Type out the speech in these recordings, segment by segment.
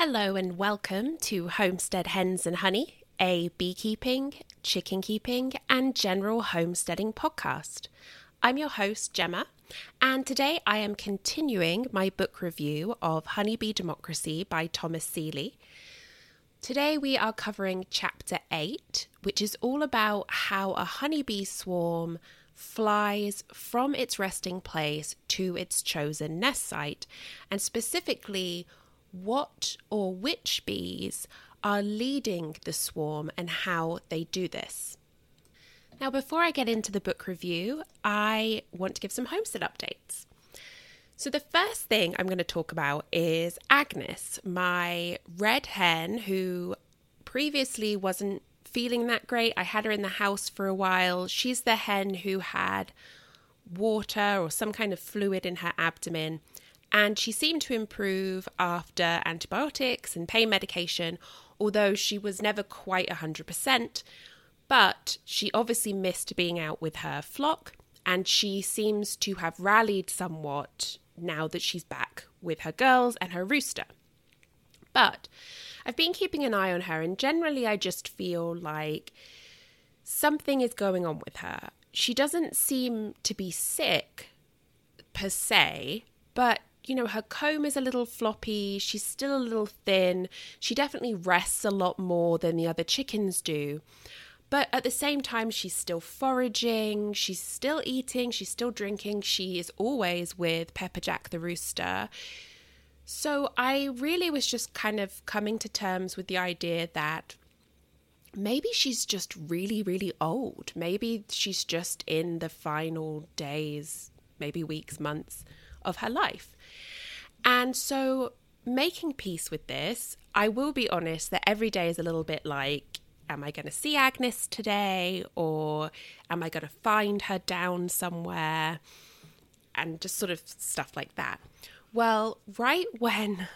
Hello and welcome to Homestead Hens and Honey, a beekeeping, chicken keeping, and general homesteading podcast. I'm your host, Gemma, and today I am continuing my book review of Honeybee Democracy by Thomas Seeley. Today we are covering chapter 8, which is all about how a honeybee swarm flies from its resting place to its chosen nest site, and specifically what or which bees are leading the swarm and how they do this. Now, before I get into the book review, I want to give some homestead updates. So, the first thing I'm going to talk about is Agnes, my red hen who previously wasn't feeling that great. I had her in the house for a while. She's the hen who had water or some kind of fluid in her abdomen and she seemed to improve after antibiotics and pain medication, although she was never quite 100%. But she obviously missed being out with her flock, and she seems to have rallied somewhat now that she's back with her girls and her rooster. But I've been keeping an eye on her, and generally, I just feel like something is going on with her. She doesn't seem to be sick per se, but you know, her comb is a little floppy. She's still a little thin. She definitely rests a lot more than the other chickens do. But at the same time, she's still foraging, she's still eating, she's still drinking. She is always with Pepper Jack the rooster. So I really was just kind of coming to terms with the idea that maybe she's just really, really old. Maybe she's just in the final days, maybe weeks, months of her life. And so, making peace with this, I will be honest that every day is a little bit like, am I going to see Agnes today? Or am I going to find her down somewhere? And just sort of stuff like that. Well, right when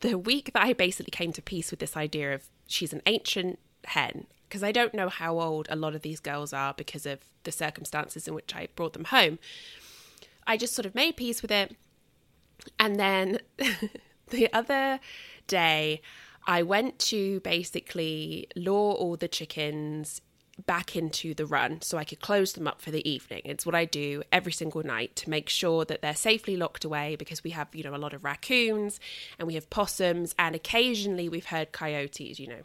the week that I basically came to peace with this idea of she's an ancient hen, because I don't know how old a lot of these girls are because of the circumstances in which I brought them home. I just sort of made peace with it. And then the other day, I went to basically lure all the chickens back into the run so I could close them up for the evening. It's what I do every single night to make sure that they're safely locked away because we have, you know, a lot of raccoons and we have possums and occasionally we've heard coyotes, you know.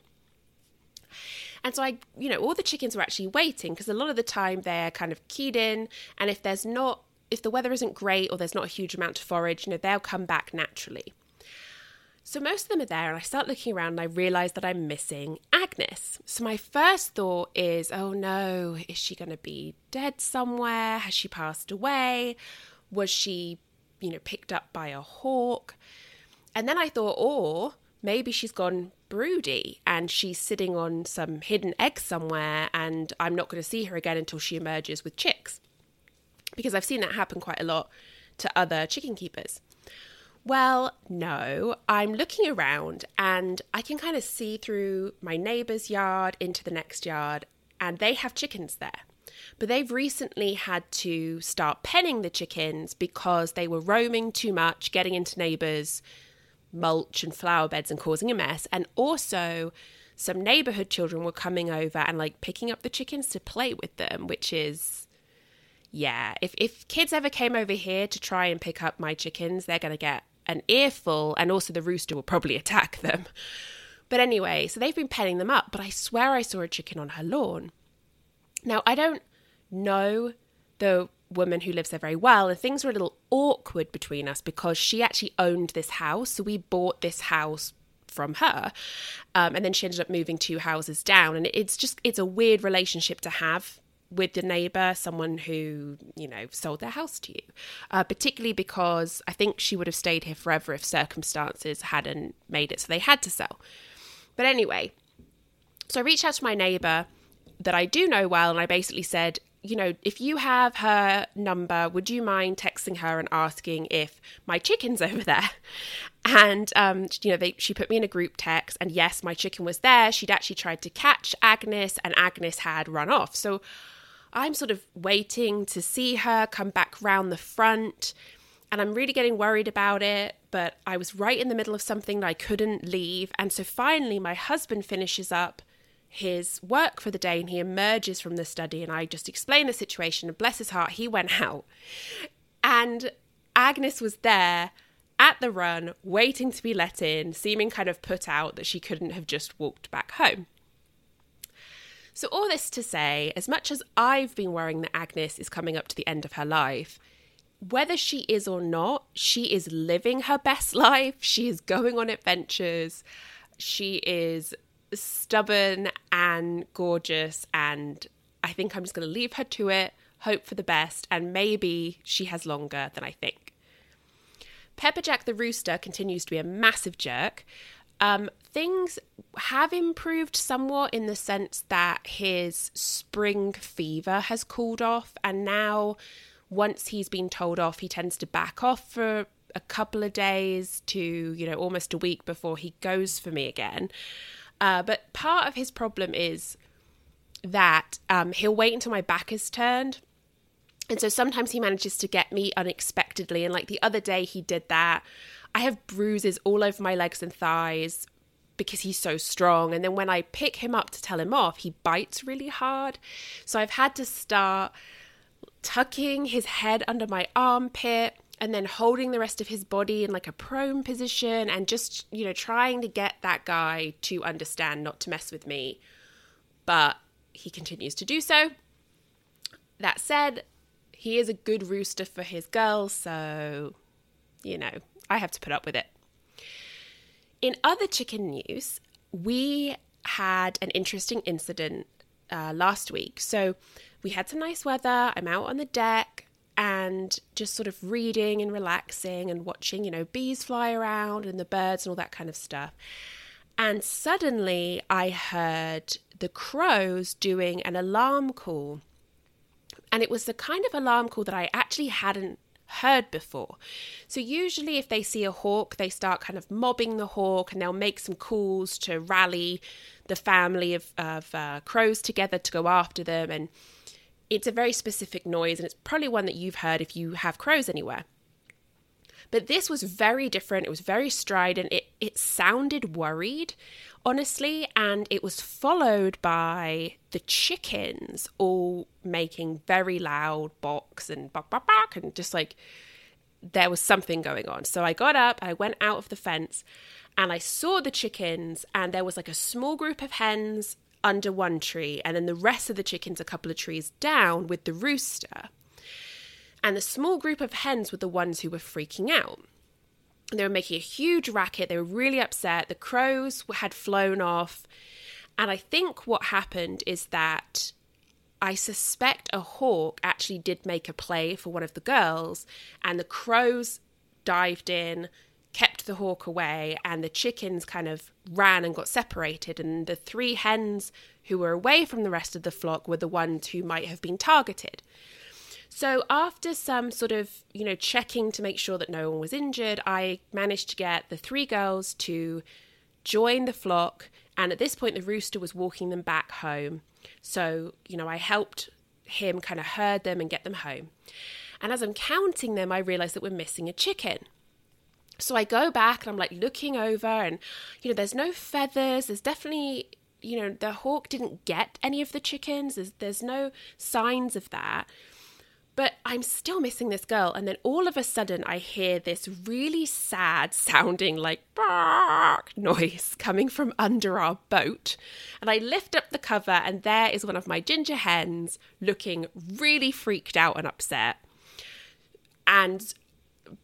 And so I, you know, all the chickens were actually waiting because a lot of the time they're kind of keyed in and if there's not if the weather isn't great or there's not a huge amount to forage, you know, they'll come back naturally. So most of them are there, and I start looking around and I realise that I'm missing Agnes. So my first thought is, oh no, is she going to be dead somewhere? Has she passed away? Was she, you know, picked up by a hawk? And then I thought, or maybe she's gone broody and she's sitting on some hidden egg somewhere, and I'm not going to see her again until she emerges with chicks because I've seen that happen quite a lot to other chicken keepers. Well, no, I'm looking around and I can kind of see through my neighbour's yard into the next yard, and they have chickens there. But they've recently had to start penning the chickens because they were roaming too much, getting into neighbours' mulch and flower beds and causing a mess. And also, some neighbourhood children were coming over and like picking up the chickens to play with them, which is yeah, if if kids ever came over here to try and pick up my chickens, they're going to get an earful, and also the rooster will probably attack them. But anyway, so they've been penning them up, but I swear I saw a chicken on her lawn. Now, I don't know the woman who lives there very well, and things were a little awkward between us because she actually owned this house. So we bought this house from her. Um, and then she ended up moving two houses down. And it's just, it's a weird relationship to have with the neighbor, someone who, you know, sold their house to you. Uh, particularly because I think she would have stayed here forever if circumstances hadn't made it so they had to sell. But anyway, so I reached out to my neighbor that I do know well, and I basically said, you know, if you have her number, would you mind texting her and asking if my chicken's over there? And um, you know, they, she put me in a group text, and yes, my chicken was there. She'd actually tried to catch Agnes, and Agnes had run off. So I'm sort of waiting to see her come back round the front. and I'm really getting worried about it, but I was right in the middle of something that I couldn't leave. And so finally, my husband finishes up his work for the day and he emerges from the study. And I just explain the situation. And bless his heart, he went out. And Agnes was there at the run, waiting to be let in, seeming kind of put out that she couldn't have just walked back home. So, all this to say, as much as I've been worrying that Agnes is coming up to the end of her life, whether she is or not, she is living her best life. She is going on adventures. She is stubborn and gorgeous. And I think I'm just going to leave her to it, hope for the best, and maybe she has longer than I think. Pepperjack the rooster continues to be a massive jerk. Um, things have improved somewhat in the sense that his spring fever has cooled off, and now once he's been told off, he tends to back off for a couple of days to, you know, almost a week before he goes for me again. Uh, but part of his problem is that um, he'll wait until my back is turned. And so sometimes he manages to get me unexpectedly. And like the other day, he did that. I have bruises all over my legs and thighs because he's so strong. And then when I pick him up to tell him off, he bites really hard. So I've had to start tucking his head under my armpit and then holding the rest of his body in like a prone position and just, you know, trying to get that guy to understand not to mess with me. But he continues to do so. That said, he is a good rooster for his girl, so, you know, I have to put up with it. In other chicken news, we had an interesting incident uh, last week. So, we had some nice weather. I'm out on the deck and just sort of reading and relaxing and watching, you know, bees fly around and the birds and all that kind of stuff. And suddenly I heard the crows doing an alarm call. And it was the kind of alarm call that I actually hadn't heard before. So, usually, if they see a hawk, they start kind of mobbing the hawk and they'll make some calls to rally the family of, of uh, crows together to go after them. And it's a very specific noise, and it's probably one that you've heard if you have crows anywhere. But this was very different. It was very strident. It it sounded worried, honestly, and it was followed by the chickens all making very loud barks and bark bark bark and just like there was something going on. So I got up, I went out of the fence, and I saw the chickens, and there was like a small group of hens under one tree, and then the rest of the chickens a couple of trees down with the rooster. And the small group of hens were the ones who were freaking out. They were making a huge racket, they were really upset. The crows had flown off. And I think what happened is that I suspect a hawk actually did make a play for one of the girls, and the crows dived in, kept the hawk away, and the chickens kind of ran and got separated. And the three hens who were away from the rest of the flock were the ones who might have been targeted. So, after some sort of, you know, checking to make sure that no one was injured, I managed to get the three girls to join the flock. And at this point, the rooster was walking them back home. So, you know, I helped him kind of herd them and get them home. And as I'm counting them, I realize that we're missing a chicken. So I go back and I'm like looking over, and you know, there's no feathers. There's definitely, you know, the hawk didn't get any of the chickens. There's, there's no signs of that. But I'm still missing this girl. And then all of a sudden, I hear this really sad sounding, like noise coming from under our boat. And I lift up the cover, and there is one of my ginger hens looking really freaked out and upset. And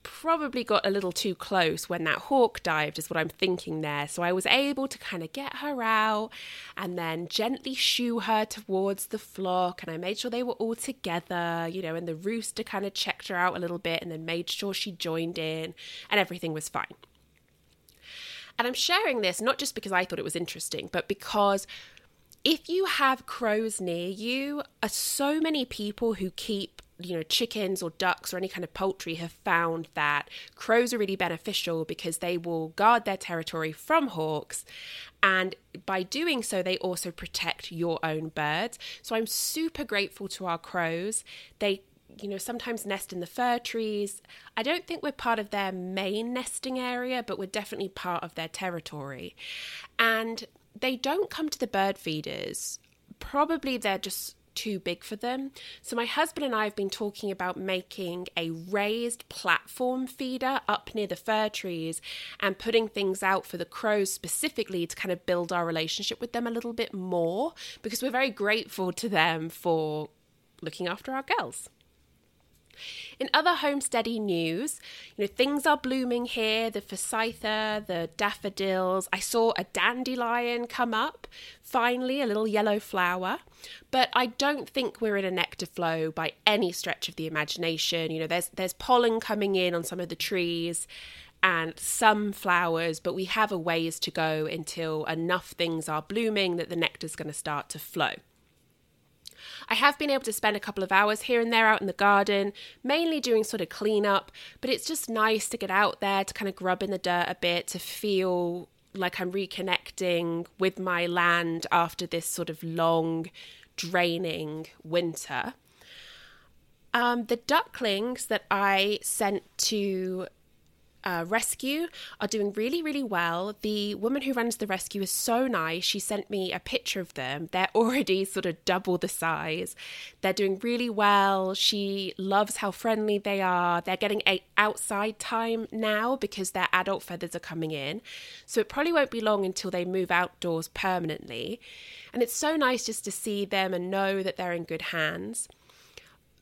probably got a little too close when that hawk dived, is what I'm thinking there. So I was able to kind of get her out and then gently shoo her towards the flock. And I made sure they were all together, you know, and the rooster kind of checked her out a little bit and then made sure she joined in and everything was fine. And I'm sharing this not just because I thought it was interesting, but because if you have crows near you, are so many people who keep you know chickens or ducks or any kind of poultry have found that crows are really beneficial because they will guard their territory from hawks and by doing so they also protect your own birds so i'm super grateful to our crows they you know, sometimes nest in the fir trees. I don't think we're part of their main nesting area, but we're definitely part of their territory. And they don't come to the bird feeders. Probably they're just too big for them. So, my husband and I have been talking about making a raised platform feeder up near the fir trees and putting things out for the crows specifically to kind of build our relationship with them a little bit more because we're very grateful to them for looking after our girls. In other homesteady news, you know, things are blooming here, the forsythia, the daffodils. I saw a dandelion come up, finally a little yellow flower, but I don't think we're in a nectar flow by any stretch of the imagination. You know, there's there's pollen coming in on some of the trees and some flowers, but we have a ways to go until enough things are blooming that the nectar's going to start to flow. I have been able to spend a couple of hours here and there out in the garden, mainly doing sort of cleanup, but it's just nice to get out there to kind of grub in the dirt a bit, to feel like I'm reconnecting with my land after this sort of long, draining winter. Um, the ducklings that I sent to uh, rescue are doing really, really well. The woman who runs the rescue is so nice. She sent me a picture of them. They're already sort of double the size. They're doing really well. She loves how friendly they are. They're getting a outside time now because their adult feathers are coming in. So it probably won't be long until they move outdoors permanently. And it's so nice just to see them and know that they're in good hands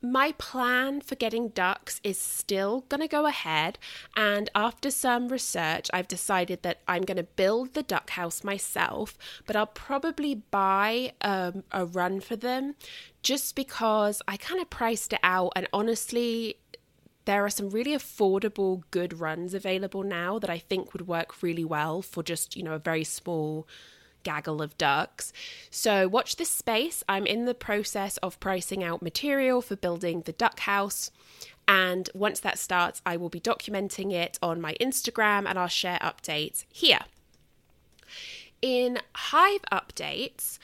my plan for getting ducks is still going to go ahead. And after some research, I've decided that I'm going to build the duck house myself, but I'll probably buy um, a run for them just because I kind of priced it out. And honestly, there are some really affordable, good runs available now that I think would work really well for just, you know, a very small gaggle of ducks. So, watch this space. I'm in the process of pricing out material for building the duck house. And once that starts, I will be documenting it on my Instagram and I'll share updates here. In Hive updates,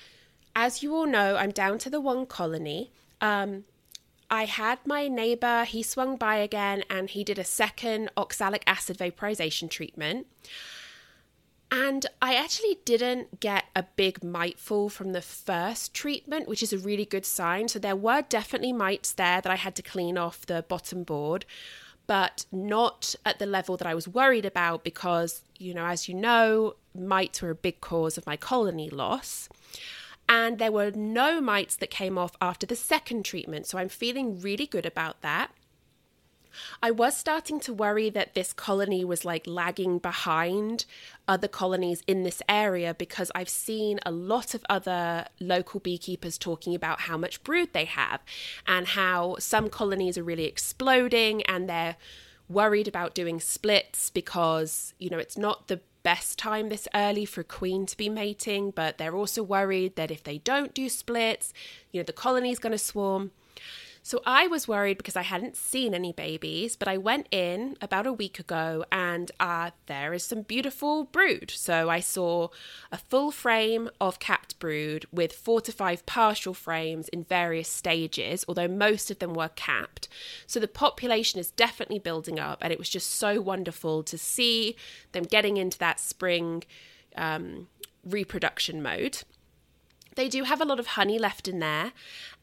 as you all know, I'm down to the one colony. Um, I had my neighbor, he swung by again and he did a second oxalic acid vaporization treatment. And I actually didn't get a big mite fall from the first treatment, which is a really good sign. So there were definitely mites there that I had to clean off the bottom board, but not at the level that I was worried about because, you know, as you know, mites were a big cause of my colony loss. And there were no mites that came off after the second treatment. So I'm feeling really good about that. I was starting to worry that this colony was like lagging behind other colonies in this area because I've seen a lot of other local beekeepers talking about how much brood they have and how some colonies are really exploding and they're worried about doing splits because, you know, it's not the best time this early for a queen to be mating, but they're also worried that if they don't do splits, you know, the colony's going to swarm. So I was worried because I hadn't seen any babies, but I went in about a week ago and uh, there is some beautiful brood. So I saw a full frame of capped brood with four to five partial frames in various stages, although most of them were capped. So the population is definitely building up, and it was just so wonderful to see them getting into that spring um, reproduction mode. They do have a lot of honey left in there,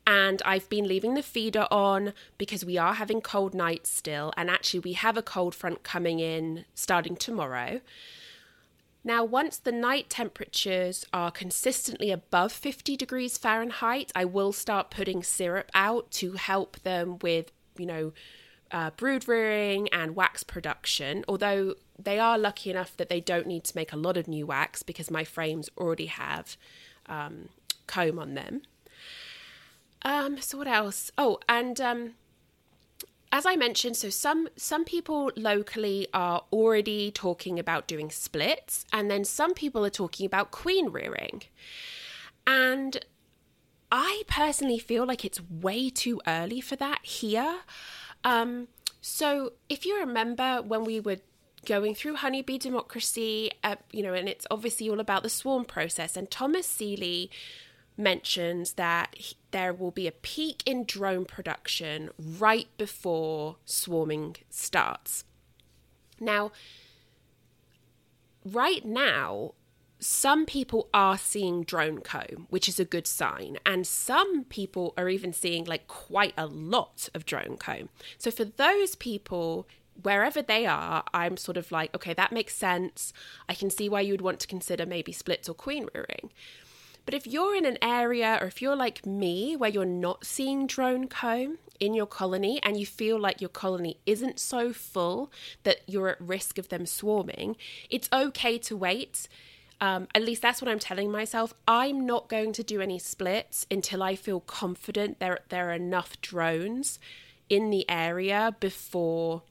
and I've been leaving the feeder on because we are having cold nights still, and actually, we have a cold front coming in starting tomorrow. Now, once the night temperatures are consistently above 50 degrees Fahrenheit, I will start putting syrup out to help them with, you know, uh, brood rearing and wax production. Although they are lucky enough that they don't need to make a lot of new wax because my frames already have um, comb on them. Um, so what else? Oh, and um, as I mentioned, so some some people locally are already talking about doing splits, and then some people are talking about queen rearing. And I personally feel like it's way too early for that here. Um, so if you remember when we were going through honeybee democracy, uh, you know, and it's obviously all about the swarm process, and Thomas Seeley mentions that there will be a peak in drone production right before swarming starts. Now, right now, some people are seeing drone comb, which is a good sign, and some people are even seeing like quite a lot of drone comb. So, for those people, wherever they are, I'm sort of like, okay, that makes sense. I can see why you would want to consider maybe splits or queen rearing. But if you're in an area, or if you're like me, where you're not seeing drone comb in your colony and you feel like your colony isn't so full that you're at risk of them swarming, it's okay to wait. Um, at least that's what I'm telling myself. I'm not going to do any splits until I feel confident there there are enough drones in the area before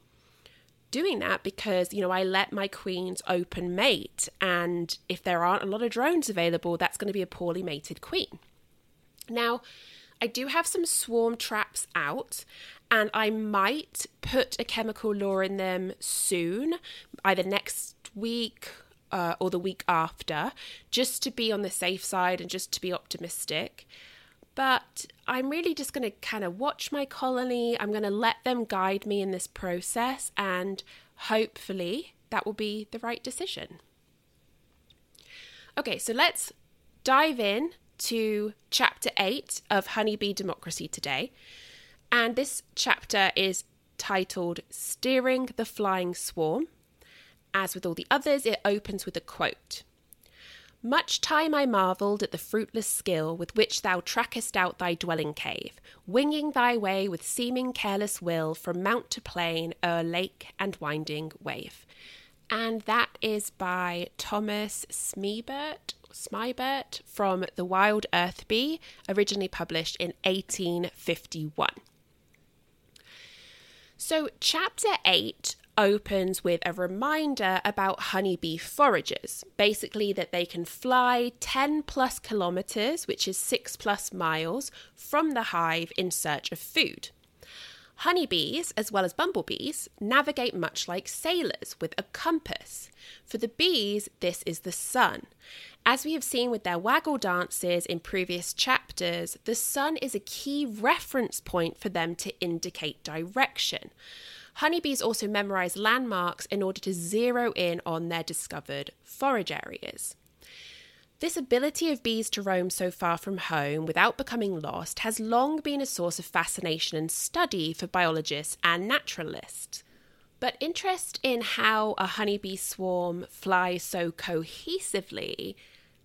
doing that because you know I let my queens open mate and if there aren't a lot of drones available that's going to be a poorly mated queen. Now, I do have some swarm traps out and I might put a chemical lure in them soon, either next week uh, or the week after, just to be on the safe side and just to be optimistic. But I'm really just going to kind of watch my colony. I'm going to let them guide me in this process, and hopefully that will be the right decision. Okay, so let's dive in to chapter 8 of Honeybee Democracy today. And this chapter is titled Steering the Flying Swarm. As with all the others, it opens with a quote much time I marvelled at the fruitless skill with which thou trackest out thy dwelling cave, winging thy way with seeming careless will from mount to plain, o'er lake and winding wave. And that is by Thomas Smibert, Smibert from The Wild Earth Bee, originally published in 1851. So, chapter 8 opens with a reminder about honeybee foragers. Basically, that they can fly 10 plus kilometers, which is 6 plus miles, from the hive in search of food. Honeybees, as well as bumblebees, navigate much like sailors with a compass. For the bees, this is the sun. As we have seen with their waggle dances in previous chapters, the sun is a key reference point for them to indicate direction. Honeybees also memorize landmarks in order to zero in on their discovered forage areas. This ability of bees to roam so far from home without becoming lost has long been a source of fascination and study for biologists and naturalists. But interest in how a honeybee swarm flies so cohesively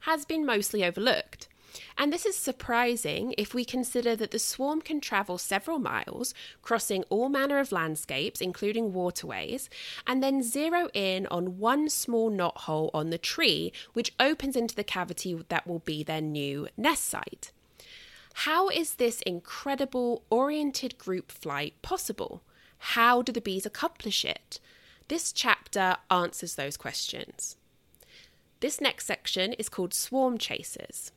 has been mostly overlooked. And this is surprising if we consider that the swarm can travel several miles, crossing all manner of landscapes, including waterways, and then zero in on one small knothole on the tree, which opens into the cavity that will be their new nest site. How is this incredible oriented group flight possible? How do the bees accomplish it? This chapter answers those questions. This next section is called Swarm Chasers.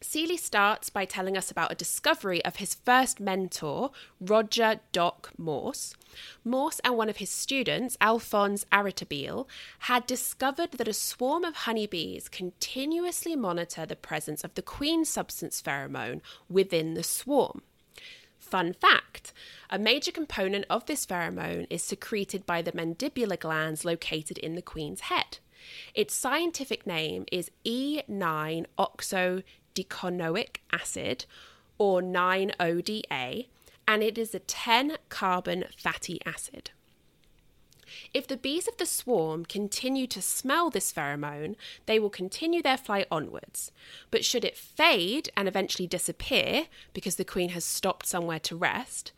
Seeley starts by telling us about a discovery of his first mentor, Roger Doc Morse. Morse and one of his students, Alphonse Avitabile, had discovered that a swarm of honeybees continuously monitor the presence of the queen substance pheromone within the swarm. Fun fact a major component of this pheromone is secreted by the mandibular glands located in the queen's head. Its scientific name is E9 oxo decenoic acid, or 9-ODA, and it is a 10 carbon fatty acid. If the bees of the swarm continue to smell this pheromone, they will continue their flight onwards. But should it fade and eventually disappear because the queen has stopped somewhere to rest,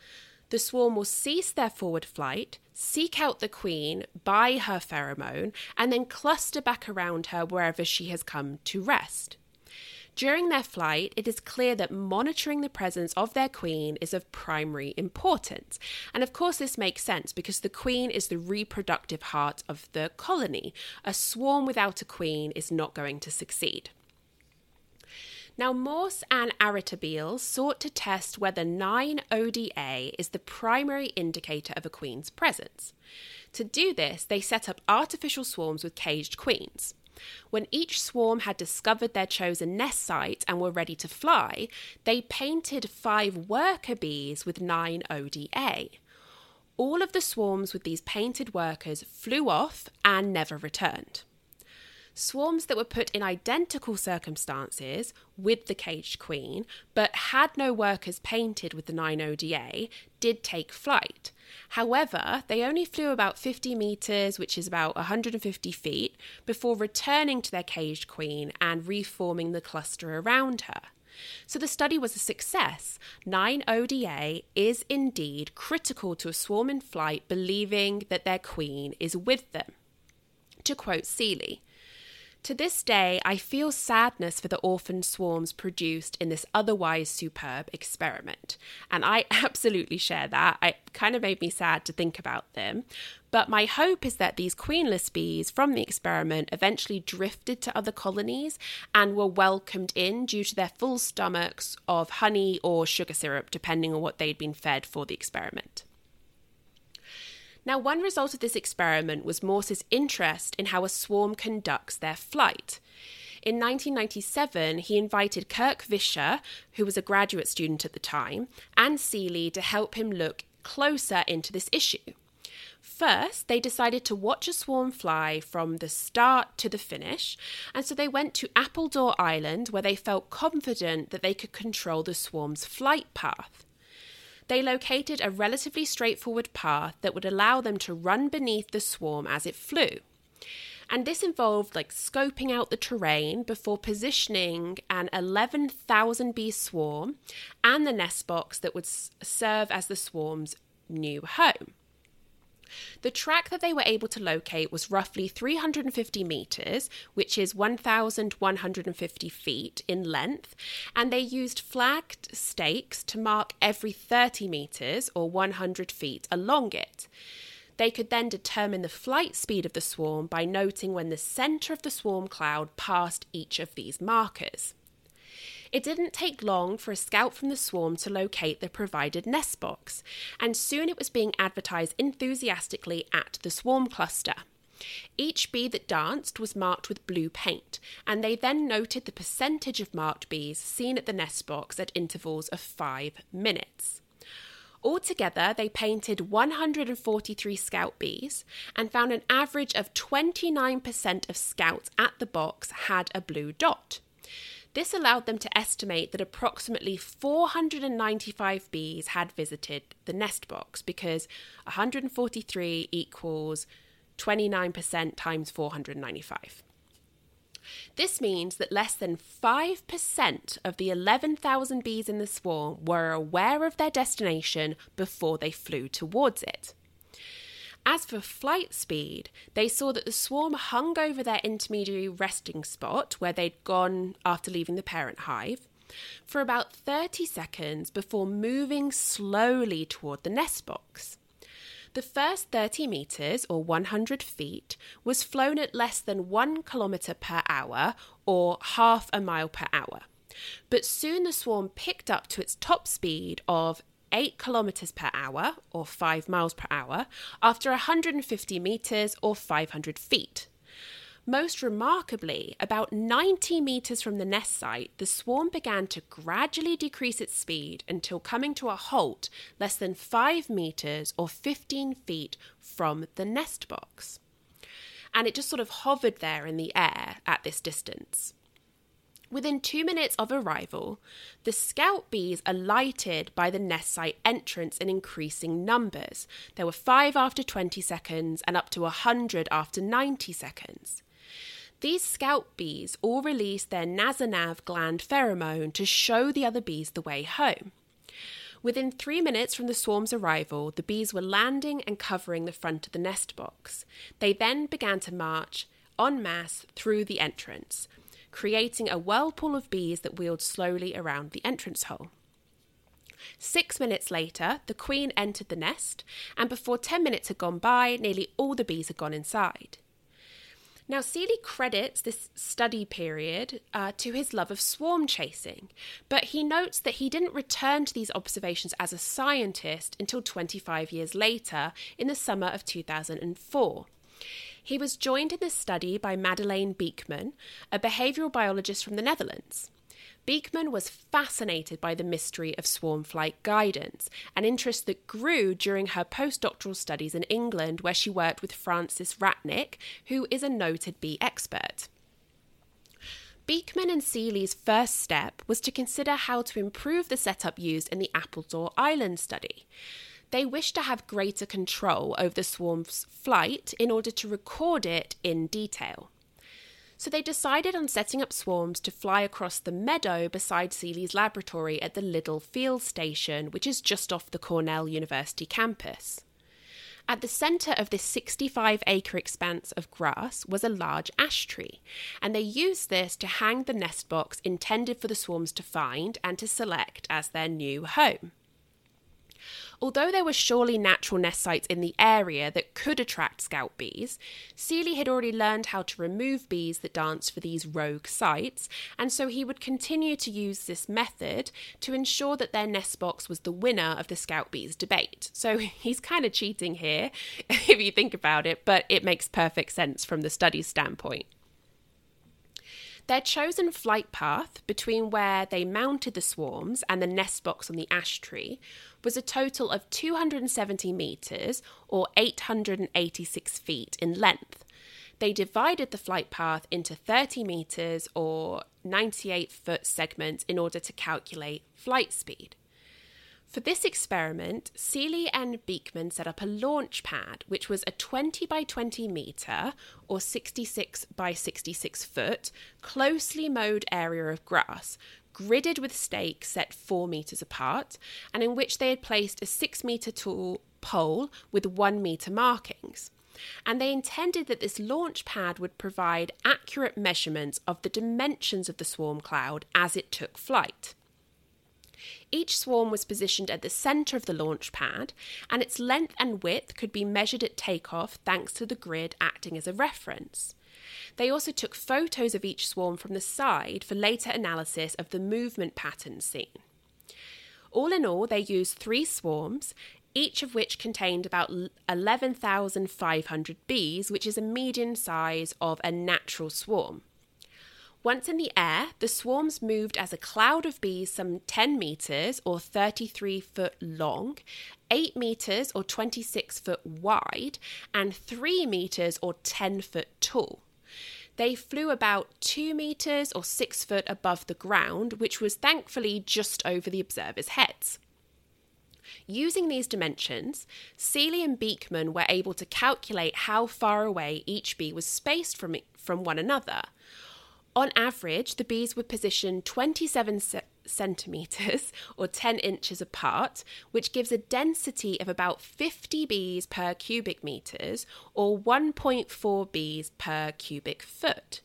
the swarm will cease their forward flight, seek out the queen by her pheromone, and then cluster back around her wherever she has come to rest. During their flight, it is clear that monitoring the presence of their queen is of primary importance. And of course, this makes sense because the queen is the reproductive heart of the colony. A swarm without a queen is not going to succeed. Now, Morse and Avitabile sought to test whether 9-ODA is the primary indicator of a queen's presence. To do this, they set up artificial swarms with caged queens. When each swarm had discovered their chosen nest site and were ready to fly, they painted five worker bees with 9 ODA. All of the swarms with these painted workers flew off and never returned. Swarms that were put in identical circumstances with the caged queen, but had no workers painted with the 9 ODA, did take flight. However, they only flew about 50 metres, which is about 150 feet, before returning to their caged queen and reforming the cluster around her. So the study was a success. 9 ODA is indeed critical to a swarm in flight believing that their queen is with them. To quote Seeley, to this day, I feel sadness for the orphan swarms produced in this otherwise superb experiment. And I absolutely share that. It kind of made me sad to think about them. But my hope is that these queenless bees from the experiment eventually drifted to other colonies and were welcomed in due to their full stomachs of honey or sugar syrup, depending on what they'd been fed for the experiment. Now, one result of this experiment was Morse's interest in how a swarm conducts their flight. In 1997, he invited Kirk Visscher, who was a graduate student at the time, and Seeley to help him look closer into this issue. First, they decided to watch a swarm fly from the start to the finish, and so they went to Appledore Island where they felt confident that they could control the swarm's flight path they located a relatively straightforward path that would allow them to run beneath the swarm as it flew. And this involved like scoping out the terrain before positioning an 11,000 bee swarm and the nest box that would serve as the swarm's new home. The track that they were able to locate was roughly 350 metres, which is 1,150 feet in length, and they used flagged stakes to mark every 30 metres or 100 feet along it. They could then determine the flight speed of the swarm by noting when the centre of the swarm cloud passed each of these markers. It didn't take long for a scout from the swarm to locate the provided nest box, and soon it was being advertised enthusiastically at the swarm cluster. Each bee that danced was marked with blue paint, and they then noted the percentage of marked bees seen at the nest box at intervals of five minutes. Altogether, they painted 143 scout bees and found an average of 29% of scouts at the box had a blue dot. This allowed them to estimate that approximately 495 bees had visited the nest box because 143 equals 29% times 495. This means that less than 5% of the 11,000 bees in the swarm were aware of their destination before they flew towards it. As for flight speed, they saw that the swarm hung over their intermediary resting spot where they'd gone after leaving the parent hive for about 30 seconds before moving slowly toward the nest box. The first 30 metres, or 100 feet, was flown at less than 1 kilometre per hour, or half a mile per hour. But soon the swarm picked up to its top speed of 8 kilometers per hour or 5 miles per hour after 150 meters or 500 feet. Most remarkably, about 90 metres from the nest site, the swarm began to gradually decrease its speed until coming to a halt less than 5 metres or 15 feet from the nest box. And it just sort of hovered there in the air at this distance. Within two minutes of arrival, the scout bees alighted by the nest site entrance in increasing numbers. There were five after 20 seconds and up to 100 after 90 seconds. These scout bees all released their Nasonov gland pheromone to show the other bees the way home. Within three minutes from the swarm's arrival, the bees were landing and covering the front of the nest box. They then began to march en masse through the entrance, creating a whirlpool of bees that wheeled slowly around the entrance hole. Six minutes later, the queen entered the nest, and before ten minutes had gone by, nearly all the bees had gone inside. Now, Seeley credits this study period uh, to his love of swarm chasing, but he notes that he didn't return to these observations as a scientist until 25 years later in the summer of 2004. He was joined in this study by Madeleine Beekman, a behavioural biologist from the Netherlands. Beekman was fascinated by the mystery of swarm flight guidance, an interest that grew during her postdoctoral studies in England, where she worked with Francis Ratnick, who is a noted bee expert. Beekman and Seeley's first step was to consider how to improve the setup used in the Appledore Island study. They wished to have greater control over the swarm's flight in order to record it in detail. So they decided on setting up swarms to fly across the meadow beside Seeley's laboratory at the Liddell Field Station, which is just off the Cornell University campus. At the centre of this 65 acre expanse of grass was a large ash tree, and they used this to hang the nest box intended for the swarms to find and to select as their new home. Although there were surely natural nest sites in the area that could attract scout bees, Seeley had already learned how to remove bees that danced for these rogue sites, and so he would continue to use this method to ensure that their nest box was the winner of the scout bees debate. So he's kind of cheating here, if you think about it, but it makes perfect sense from the study's standpoint. Their chosen flight path between where they mounted the swarms and the nest box on the ash tree was a total of 270 metres or 886 feet in length. They divided the flight path into 30 metres or 98 foot segments in order to calculate flight speed. For this experiment, Seeley and Beekman set up a launch pad, which was a 20 by 20 metre or 66 by 66 foot closely mowed area of grass, gridded with stakes set 4 metres apart, and in which they had placed a 6 metre tall pole with 1 metre markings. And they intended that this launch pad would provide accurate measurements of the dimensions of the swarm cloud as it took flight. Each swarm was positioned at the centre of the launch pad, and its length and width could be measured at takeoff thanks to the grid acting as a reference. They also took photos of each swarm from the side for later analysis of the movement patterns seen. All in all, they used three swarms, each of which contained about 11,500 bees, which is a median size of a natural swarm. Once in the air, the swarms moved as a cloud of bees some 10 metres or 33 foot long, 8 metres or 26 foot wide, and 3 metres or 10 foot tall. They flew about 2 metres or 6 foot above the ground, which was thankfully just over the observers' heads. Using these dimensions, Seeley and Beekman were able to calculate how far away each bee was spaced from, from one another. On average, the bees were positioned 27 ce- centimetres or 10 inches apart, which gives a density of about 50 bees per cubic metres or 1.4 bees per cubic foot.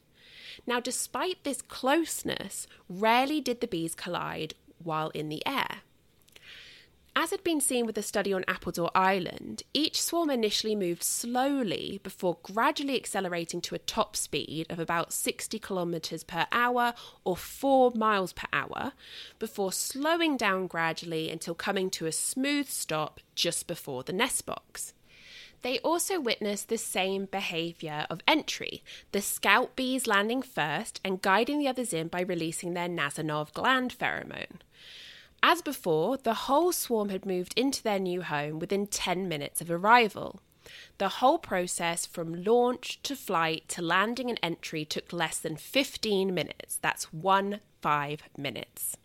Now, despite this closeness, rarely did the bees collide while in the air. As had been seen with the study on Appledore Island, each swarm initially moved slowly before gradually accelerating to a top speed of about 60 kilometres per hour or 4 miles per hour, before slowing down gradually until coming to a smooth stop just before the nest box. They also witnessed the same behaviour of entry, the scout bees landing first and guiding the others in by releasing their Nasonov gland pheromone. As before, the whole swarm had moved into their new home within 10 minutes of arrival. The whole process from launch to flight to landing and entry took less than 15 minutes. That's one five minutes.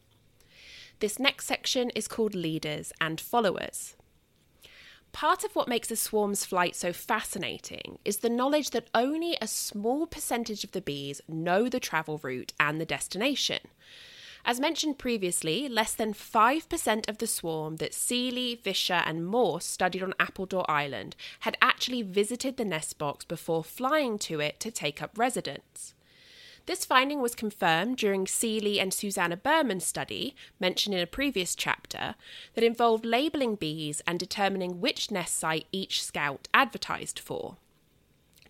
This next section is called leaders and followers. Part of what makes a swarm's flight so fascinating is the knowledge that only a small percentage of the bees know the travel route and the destination. As mentioned previously, less than 5% of the swarm that Seeley, Visscher, and Morse studied on Appledore Island had actually visited the nest box before flying to it to take up residence. This finding was confirmed during Seeley and Susannah Buhrman's study, mentioned in a previous chapter, that involved labelling bees and determining which nest site each scout advertised for.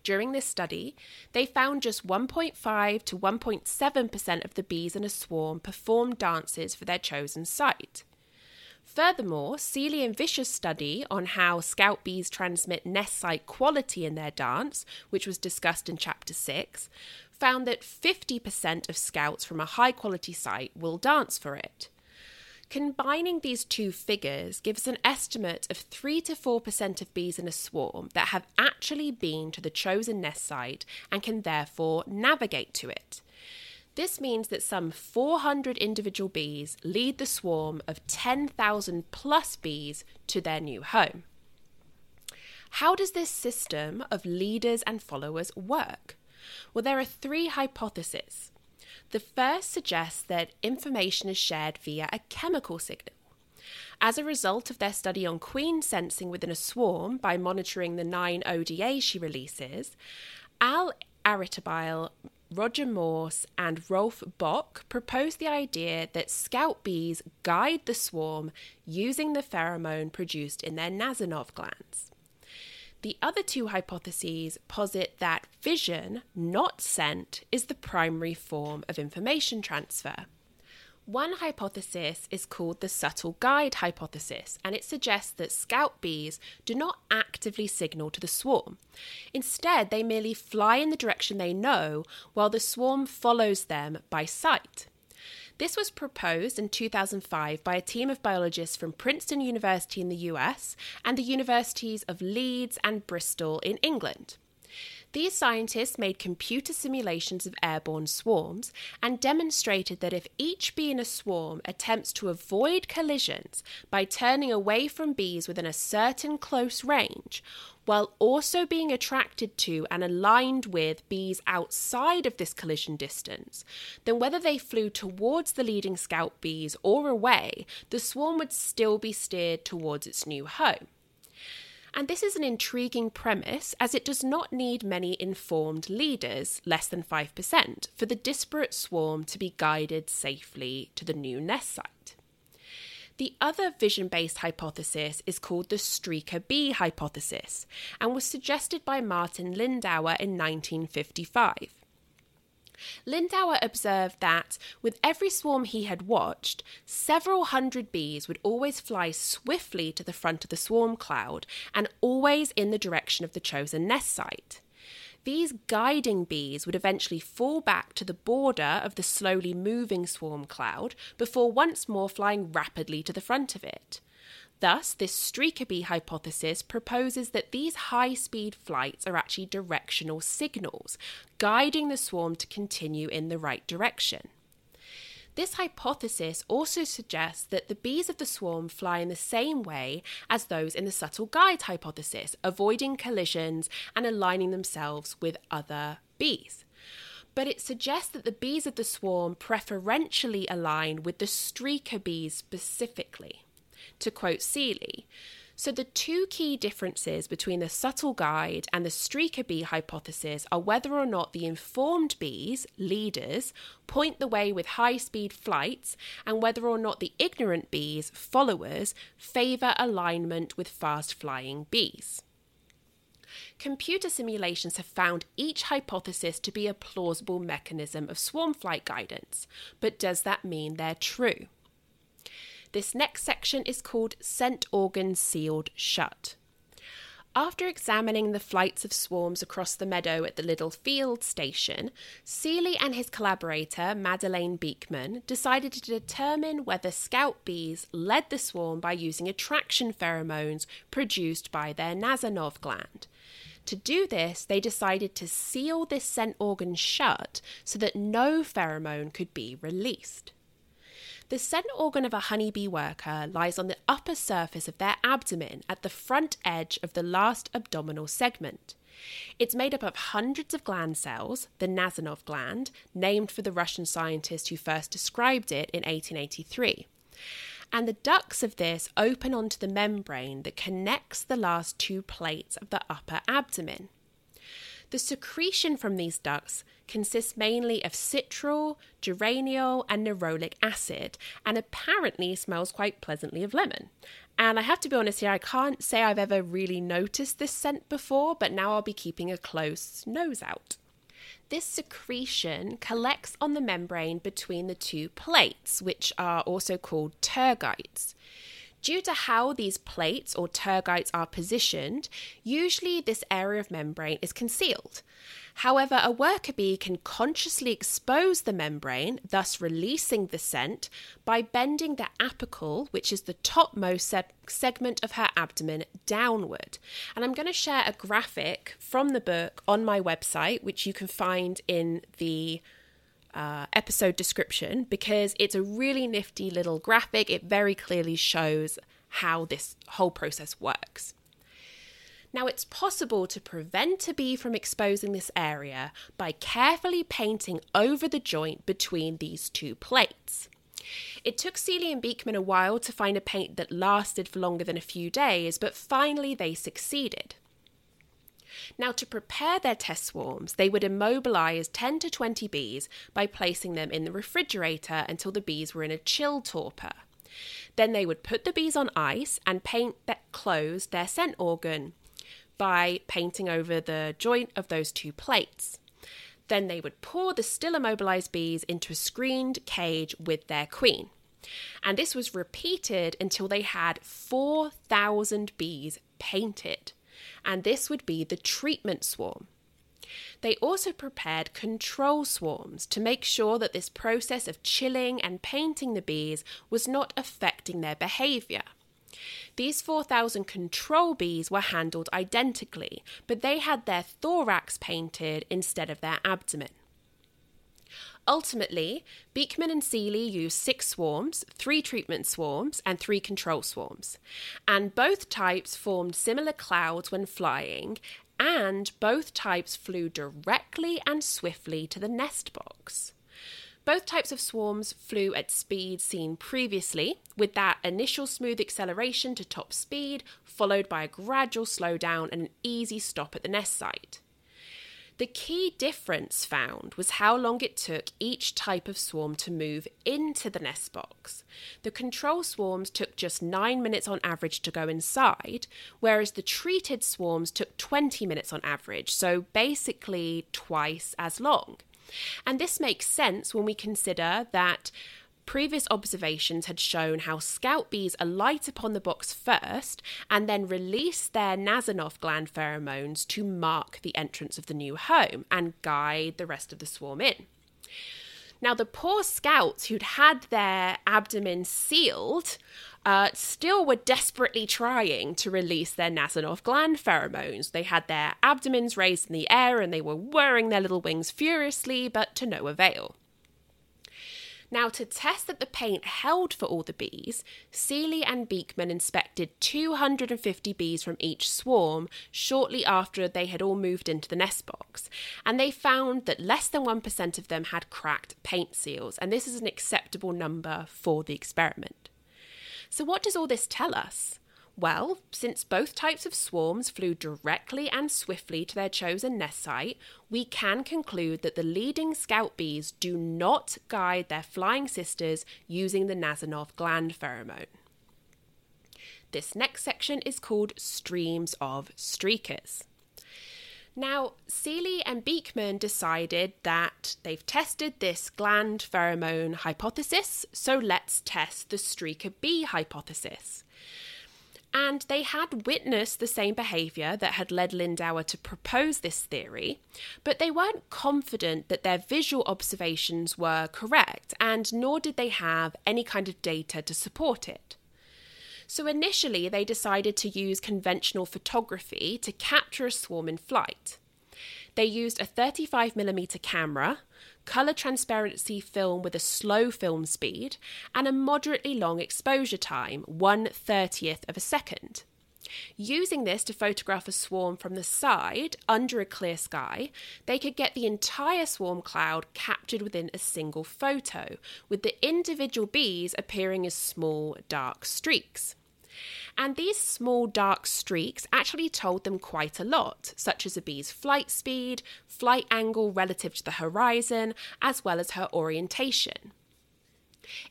During this study, they found just 1.5 to 1.7% of the bees in a swarm performed dances for their chosen site. Furthermore, Seeley and Visscher's study on how scout bees transmit nest site quality in their dance, which was discussed in chapter 6, found that 50% of scouts from a high quality site will dance for it. Combining these two figures gives an estimate of 3 to 4% of bees in a swarm that have actually been to the chosen nest site and can therefore navigate to it. This means that some 400 individual bees lead the swarm of 10,000 plus bees to their new home. How does this system of leaders and followers work? Well, there are three hypotheses. The first suggests that information is shared via a chemical signal. As a result of their study on queen sensing within a swarm by monitoring the nine ODA she releases, Al Avitabile Roger Morse and Rolf Boch proposed the idea that scout bees guide the swarm using the pheromone produced in their Nasonov glands. The other two hypotheses posit that vision, not scent, is the primary form of information transfer. One hypothesis is called the subtle guide hypothesis, and it suggests that scout bees do not actively signal to the swarm. Instead, they merely fly in the direction they know, while the swarm follows them by sight. This was proposed in 2005 by a team of biologists from Princeton University in the US and the universities of Leeds and Bristol in England. These scientists made computer simulations of airborne swarms and demonstrated that if each bee in a swarm attempts to avoid collisions by turning away from bees within a certain close range, while also being attracted to and aligned with bees outside of this collision distance, then whether they flew towards the leading scout bees or away, the swarm would still be steered towards its new home. And this is an intriguing premise as it does not need many informed leaders, less than 5%, for the disparate swarm to be guided safely to the new nest site. The other vision based hypothesis is called the streaker bee hypothesis and was suggested by Martin Lindauer in 1955. Lindauer observed that, with every swarm he had watched, several hundred bees would always fly swiftly to the front of the swarm cloud and always in the direction of the chosen nest site. These guiding bees would eventually fall back to the border of the slowly moving swarm cloud before once more flying rapidly to the front of it. Thus, this streaker bee hypothesis proposes that these high speed flights are actually directional signals, guiding the swarm to continue in the right direction. This hypothesis also suggests that the bees of the swarm fly in the same way as those in the subtle guide hypothesis, avoiding collisions and aligning themselves with other bees. But it suggests that the bees of the swarm preferentially align with the streaker bees specifically to quote Seeley. So, the two key differences between the subtle guide and the streaker bee hypothesis are whether or not the informed bees, leaders, point the way with high speed flights, and whether or not the ignorant bees, followers, favour alignment with fast flying bees. Computer simulations have found each hypothesis to be a plausible mechanism of swarm flight guidance, but does that mean they're true? This next section is called Scent Organ Sealed Shut. After examining the flights of swarms across the meadow at the Liddell Field station, Seeley and his collaborator, Madeleine Beekman, decided to determine whether scout bees led the swarm by using attraction pheromones produced by their Nasonov gland. To do this, they decided to seal this scent organ shut so that no pheromone could be released. The scent organ of a honeybee worker lies on the upper surface of their abdomen at the front edge of the last abdominal segment. It's made up of hundreds of gland cells, the Nasonov gland, named for the Russian scientist who first described it in 1883. And the ducts of this open onto the membrane that connects the last two plates of the upper abdomen. The secretion from these ducts consists mainly of citral, geraniol, and nerolic acid, and apparently smells quite pleasantly of lemon. And I have to be honest here, I can't say I've ever really noticed this scent before, but now I'll be keeping a close nose out. This secretion collects on the membrane between the two plates, which are also called tergites. Due to how these plates or tergites are positioned, usually this area of membrane is concealed. However, a worker bee can consciously expose the membrane, thus releasing the scent, by bending the apical, which is the topmost se- segment of her abdomen, downward. And I'm going to share a graphic from the book on my website, which you can find in the uh, episode description because it's a really nifty little graphic. It very clearly shows how this whole process works. Now, it's possible to prevent a bee from exposing this area by carefully painting over the joint between these two plates. It took Seeley and Beekman a while to find a paint that lasted for longer than a few days, but finally they succeeded. Now, to prepare their test swarms, they would immobilize 10 to 20 bees by placing them in the refrigerator until the bees were in a chill torpor. Then they would put the bees on ice and paint that closed their scent organ by painting over the joint of those two plates. Then they would pour the still immobilized bees into a screened cage with their queen. And this was repeated until they had 4,000 bees painted and this would be the treatment swarm. They also prepared control swarms to make sure that this process of chilling and painting the bees was not affecting their behaviour. These 4,000 control bees were handled identically, but they had their thorax painted instead of their abdomen. Ultimately, Beekman and Seeley used six swarms, three treatment swarms, and three control swarms. And both types formed similar clouds when flying, and both types flew directly and swiftly to the nest box. Both types of swarms flew at speed seen previously, with that initial smooth acceleration to top speed, followed by a gradual slowdown and an easy stop at the nest site. The key difference found was how long it took each type of swarm to move into the nest box. The control swarms took just 9 minutes on average to go inside, whereas the treated swarms took 20 minutes on average, so basically twice as long. And this makes sense when we consider that Previous observations had shown how scout bees alight upon the box first and then release their Nasonov gland pheromones to mark the entrance of the new home and guide the rest of the swarm in. Now, the poor scouts who'd had their abdomen sealed uh, still were desperately trying to release their Nasonov gland pheromones. They had their abdomens raised in the air and they were whirring their little wings furiously, but to no avail. Now, to test that the paint held for all the bees, Seeley and Beekman inspected 250 bees from each swarm shortly after they had all moved into the nest box, and they found that less than 1% of them had cracked paint seals, and this is an acceptable number for the experiment. So, what does all this tell us? Well, since both types of swarms flew directly and swiftly to their chosen nest site, we can conclude that the leading scout bees do not guide their flying sisters using the Nasonov gland pheromone. This next section is called Streams of Streakers. Now, Seeley and Beekman decided that they've tested this gland pheromone hypothesis, so let's test the streaker bee hypothesis. And they had witnessed the same behaviour that had led Lindauer to propose this theory, but they weren't confident that their visual observations were correct, and nor did they have any kind of data to support it. So initially, they decided to use conventional photography to capture a swarm in flight. They used a 35mm camera, colour transparency film with a slow film speed, and a moderately long exposure time, 1 30th of a second. Using this to photograph a swarm from the side under a clear sky, they could get the entire swarm cloud captured within a single photo, with the individual bees appearing as small dark streaks. And these small dark streaks actually told them quite a lot, such as a bee's flight speed, flight angle relative to the horizon, as well as her orientation.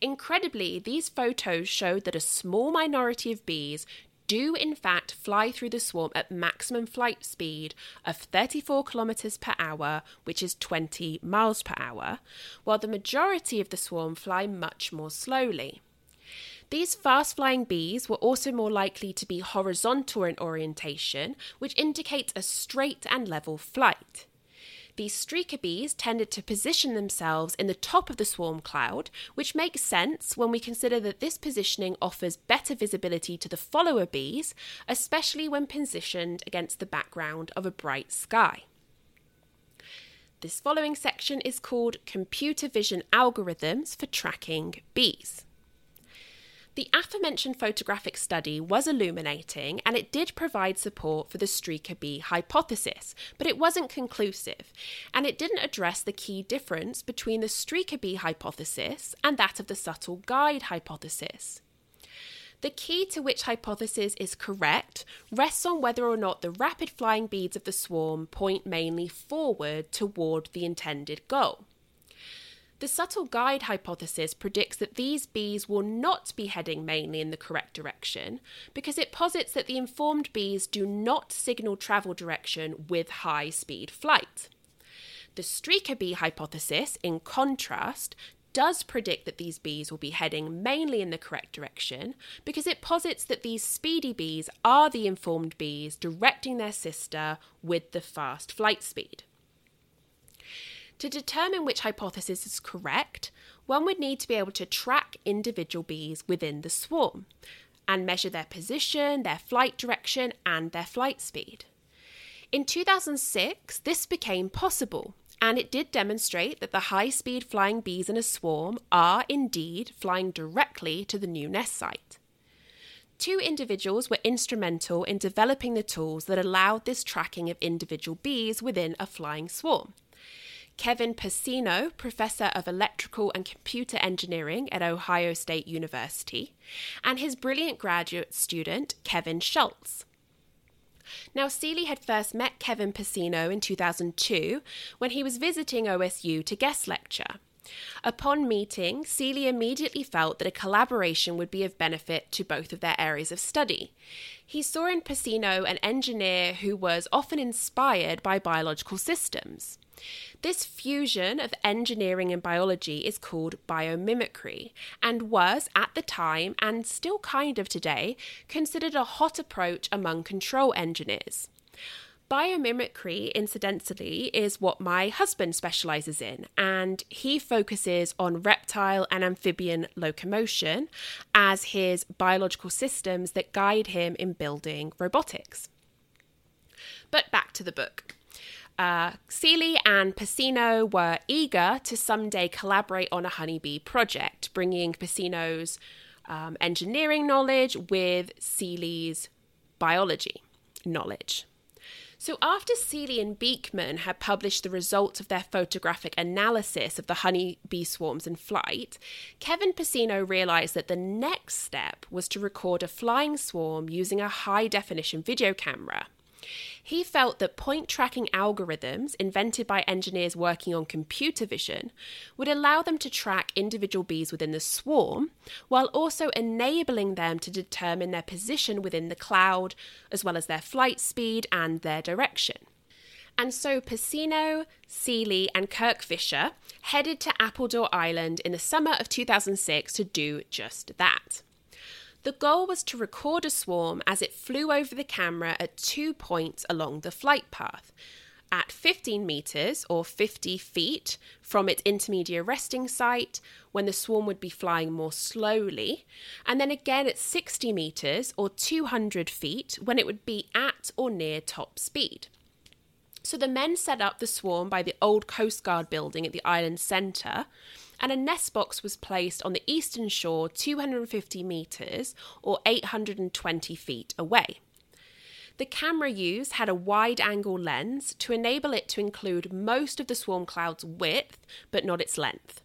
Incredibly, these photos showed that a small minority of bees do in fact fly through the swarm at maximum flight speed of 34 kilometers per hour, which is 20 miles per hour, while the majority of the swarm fly much more slowly. These fast flying bees were also more likely to be horizontal in orientation, which indicates a straight and level flight. These streaker bees tended to position themselves in the top of the swarm cloud, which makes sense when we consider that this positioning offers better visibility to the follower bees, especially when positioned against the background of a bright sky. This following section is called Computer Vision Algorithms for Tracking Bees. The aforementioned photographic study was illuminating and it did provide support for the streaker bee hypothesis, but it wasn't conclusive, and it didn't address the key difference between the streaker bee hypothesis and that of the subtle guide hypothesis. The key to which hypothesis is correct rests on whether or not the rapid flying beads of the swarm point mainly forward toward the intended goal. The subtle guide hypothesis predicts that these bees will not be heading mainly in the correct direction because it posits that the informed bees do not signal travel direction with high speed flight. The streaker bee hypothesis, in contrast, does predict that these bees will be heading mainly in the correct direction because it posits that these speedy bees are the informed bees directing their sister with the fast flight speed. To determine which hypothesis is correct, one would need to be able to track individual bees within the swarm and measure their position, their flight direction, and their flight speed. In 2006, this became possible, and it did demonstrate that the high speed flying bees in a swarm are indeed flying directly to the new nest site. Two individuals were instrumental in developing the tools that allowed this tracking of individual bees within a flying swarm. Kevin Passino, Professor of Electrical and Computer Engineering at Ohio State University, and his brilliant graduate student, Kevin Schultz. Now, Seeley had first met Kevin Passino in 2002 when he was visiting OSU to guest lecture. Upon meeting, Seeley immediately felt that a collaboration would be of benefit to both of their areas of study. He saw in Passino an engineer who was often inspired by biological systems. This fusion of engineering and biology is called biomimicry and was, at the time and still kind of today, considered a hot approach among control engineers. Biomimicry, incidentally, is what my husband specializes in, and he focuses on reptile and amphibian locomotion as his biological systems that guide him in building robotics. But back to the book. Uh, Seeley and Passino were eager to someday collaborate on a honeybee project, bringing Passino's um, engineering knowledge with Seeley's biology knowledge. So, after Seeley and Beekman had published the results of their photographic analysis of the honeybee swarms in flight, Kevin Passino realized that the next step was to record a flying swarm using a high definition video camera. He felt that point tracking algorithms invented by engineers working on computer vision would allow them to track individual bees within the swarm, while also enabling them to determine their position within the cloud, as well as their flight speed and their direction. And so Passino, Seeley, and Kirk Visscher headed to Appledore Island in the summer of 2006 to do just that. The goal was to record a swarm as it flew over the camera at two points along the flight path. At 15 metres or 50 feet from its intermediate resting site, when the swarm would be flying more slowly, and then again at 60 metres or 200 feet when it would be at or near top speed. So the men set up the swarm by the old Coast Guard building at the island centre and a nest box was placed on the eastern shore 250 metres or 820 feet away. The camera used had a wide angle lens to enable it to include most of the swarm cloud's width, but not its length.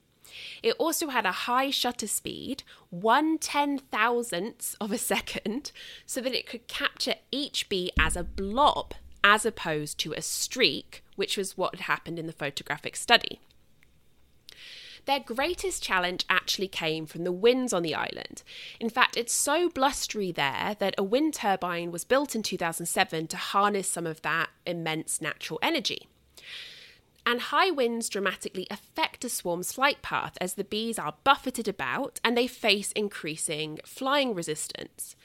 It also had a high shutter speed, one ten thousandths of a second, so that it could capture each bee as a blob as opposed to a streak, which was what had happened in the photographic study. Their greatest challenge actually came from the winds on the island. In fact, it's so blustery there that a wind turbine was built in 2007 to harness some of that immense natural energy. And high winds dramatically affect a swarm's flight path as the bees are buffeted about and they face increasing flying resistance.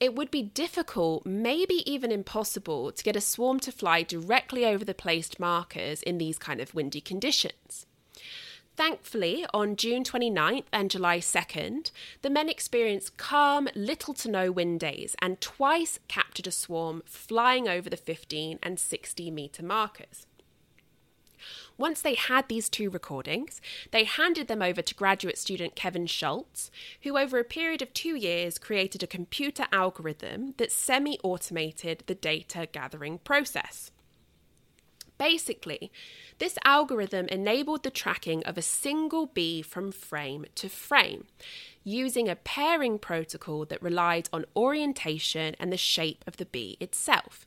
It would be difficult, maybe even impossible, to get a swarm to fly directly over the placed markers in these kind of windy conditions. Thankfully, on June 29th and July 2nd, the men experienced calm, little to no wind days and twice captured a swarm flying over the 15 and 60 metre markers. Once they had these two recordings, they handed them over to graduate student Kevin Schultz, who over a period of two years created a computer algorithm that semi automated the data gathering process. Basically, this algorithm enabled the tracking of a single bee from frame to frame, using a pairing protocol that relied on orientation and the shape of the bee itself.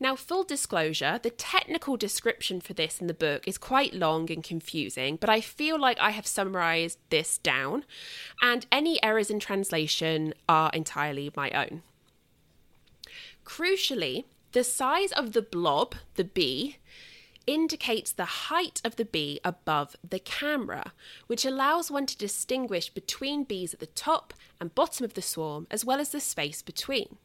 Now, full disclosure, the technical description for this in the book is quite long and confusing, but I feel like I have summarized this down, and any errors in translation are entirely my own. Crucially, the size of the blob, the bee, indicates the height of the bee above the camera, which allows one to distinguish between bees at the top and bottom of the swarm, as well as the space between.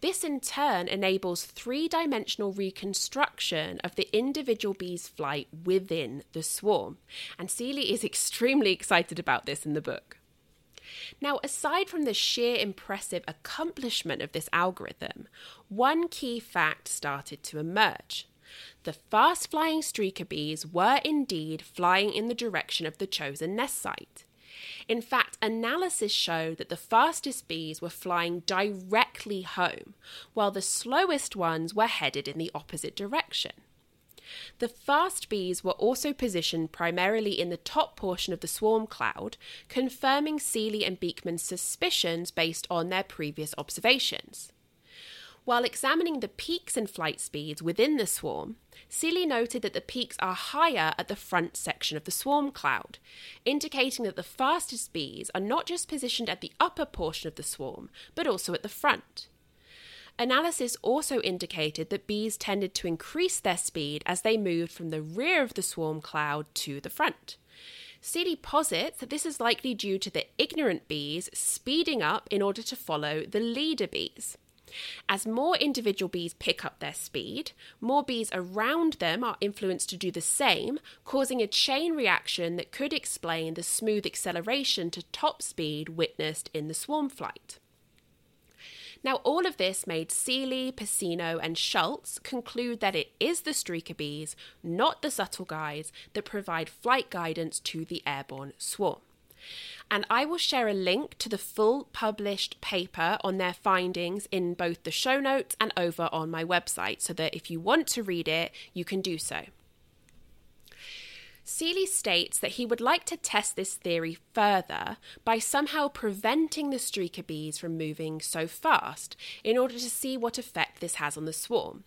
This in turn enables three dimensional reconstruction of the individual bee's flight within the swarm. And Seeley is extremely excited about this in the book. Now, aside from the sheer impressive accomplishment of this algorithm, one key fact started to emerge. The fast flying streaker bees were indeed flying in the direction of the chosen nest site. In fact, analysis showed that the fastest bees were flying directly home, while the slowest ones were headed in the opposite direction. The fast bees were also positioned primarily in the top portion of the swarm cloud, confirming Seeley and Beekman's suspicions based on their previous observations. While examining the peaks in flight speeds within the swarm, Seeley noted that the peaks are higher at the front section of the swarm cloud, indicating that the fastest bees are not just positioned at the upper portion of the swarm, but also at the front. Analysis also indicated that bees tended to increase their speed as they moved from the rear of the swarm cloud to the front. Seeley posits that this is likely due to the ignorant bees speeding up in order to follow the leader bees. As more individual bees pick up their speed, more bees around them are influenced to do the same, causing a chain reaction that could explain the smooth acceleration to top speed witnessed in the swarm flight. Now, all of this made Seeley, Passino, and Schultz conclude that it is the streaker bees, not the subtle guys, that provide flight guidance to the airborne swarm and I will share a link to the full published paper on their findings in both the show notes and over on my website so that if you want to read it, you can do so. Seeley states that he would like to test this theory further by somehow preventing the streaker bees from moving so fast in order to see what effect this has on the swarm.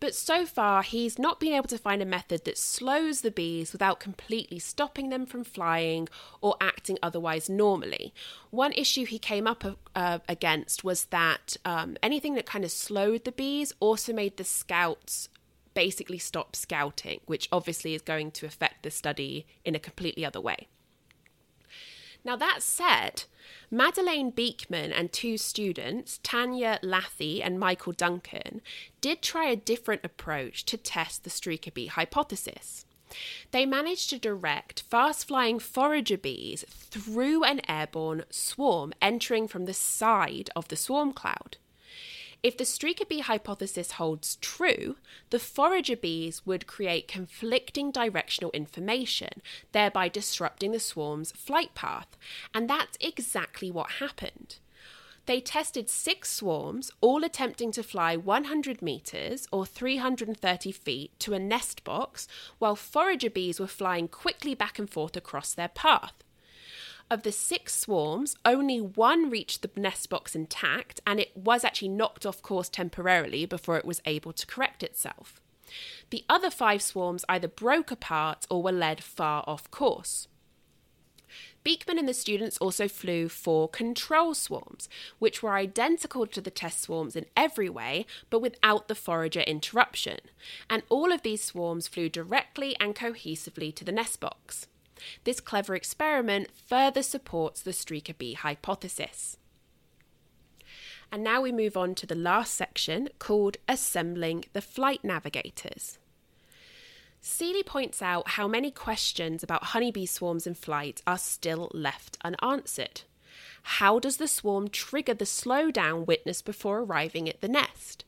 But so far, he's not been able to find a method that slows the bees without completely stopping them from flying or acting otherwise normally. One issue he came up uh, against was that um, anything that kind of slowed the bees also made the scouts basically stop scouting, which obviously is going to affect the study in a completely other way. Now, that said, Madeleine Beekman and two students, Tanya Latty and Michael Duncan, did try a different approach to test the streaker bee hypothesis. They managed to direct fast flying forager bees through an airborne swarm entering from the side of the swarm cloud. If the streaker bee hypothesis holds true, the forager bees would create conflicting directional information, thereby disrupting the swarm's flight path. And that's exactly what happened. They tested six swarms, all attempting to fly 100 metres or 330 feet to a nest box, while forager bees were flying quickly back and forth across their path. Of the six swarms, only one reached the nest box intact, and it was actually knocked off course temporarily before it was able to correct itself. The other five swarms either broke apart or were led far off course. Beekman and the students also flew four control swarms, which were identical to the test swarms in every way, but without the forager interruption. And all of these swarms flew directly and cohesively to the nest box. This clever experiment further supports the streaker bee hypothesis. And now we move on to the last section called Assembling the Flight Navigators. Seeley points out how many questions about honeybee swarms in flight are still left unanswered. How does the swarm trigger the slowdown witnessed before arriving at the nest?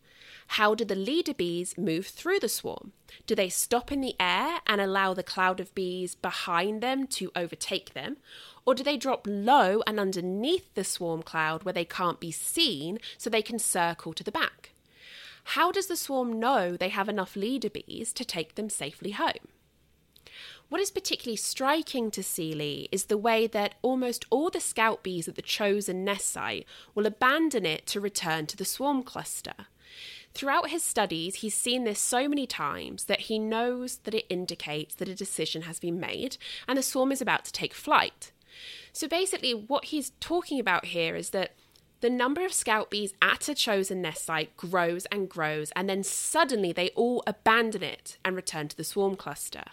How do the leader bees move through the swarm? Do they stop in the air and allow the cloud of bees behind them to overtake them? Or do they drop low and underneath the swarm cloud where they can't be seen so they can circle to the back? How does the swarm know they have enough leader bees to take them safely home? What is particularly striking to Seeley is the way that almost all the scout bees at the chosen nest site will abandon it to return to the swarm cluster. Throughout his studies, he's seen this so many times that he knows that it indicates that a decision has been made and the swarm is about to take flight. So basically, what he's talking about here is that the number of scout bees at a chosen nest site grows and grows, and then suddenly they all abandon it and return to the swarm cluster.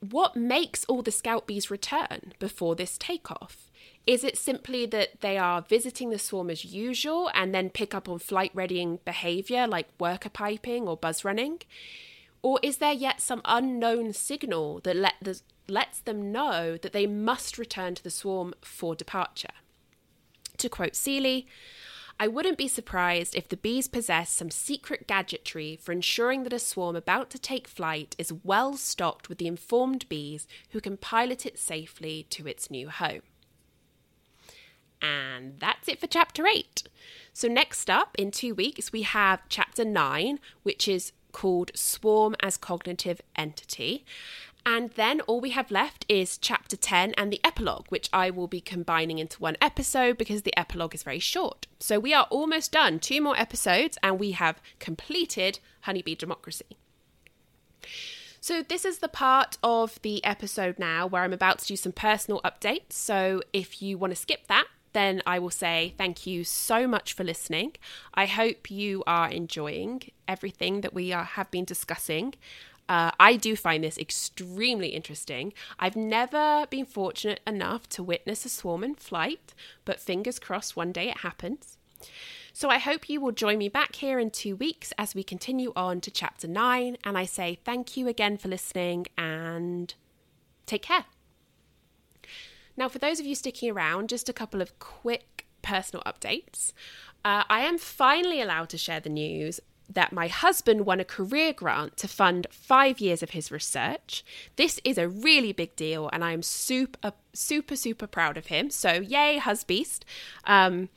What makes all the scout bees return before this takeoff? Is it simply that they are visiting the swarm as usual and then pick up on flight readying behaviour like worker piping or buzz running? Or is there yet some unknown signal that let the, lets them know that they must return to the swarm for departure? To quote Seeley, I wouldn't be surprised if the bees possess some secret gadgetry for ensuring that a swarm about to take flight is well stocked with the informed bees who can pilot it safely to its new home. And that's it for chapter 8. So, next up in two weeks, we have chapter 9, which is called Swarm as Cognitive Entity. And then all we have left is chapter 10 and the epilogue, which I will be combining into one episode because the epilogue is very short. So we are almost done. Two more episodes, and we have completed Honeybee Democracy. So, this is the part of the episode now where I'm about to do some personal updates. So, if you want to skip that, then I will say thank you so much for listening. I hope you are enjoying everything that we are, have been discussing. Uh, I do find this extremely interesting. I've never been fortunate enough to witness a swarm in flight, but fingers crossed one day it happens. So I hope you will join me back here in two weeks as we continue on to chapter nine. And I say thank you again for listening and take care. Now, for those of you sticking around, just a couple of quick personal updates. Uh, I am finally allowed to share the news that my husband won a career grant to fund five years of his research. This is a really big deal, and I am super, super, super proud of him. So, yay, husbeast. Um,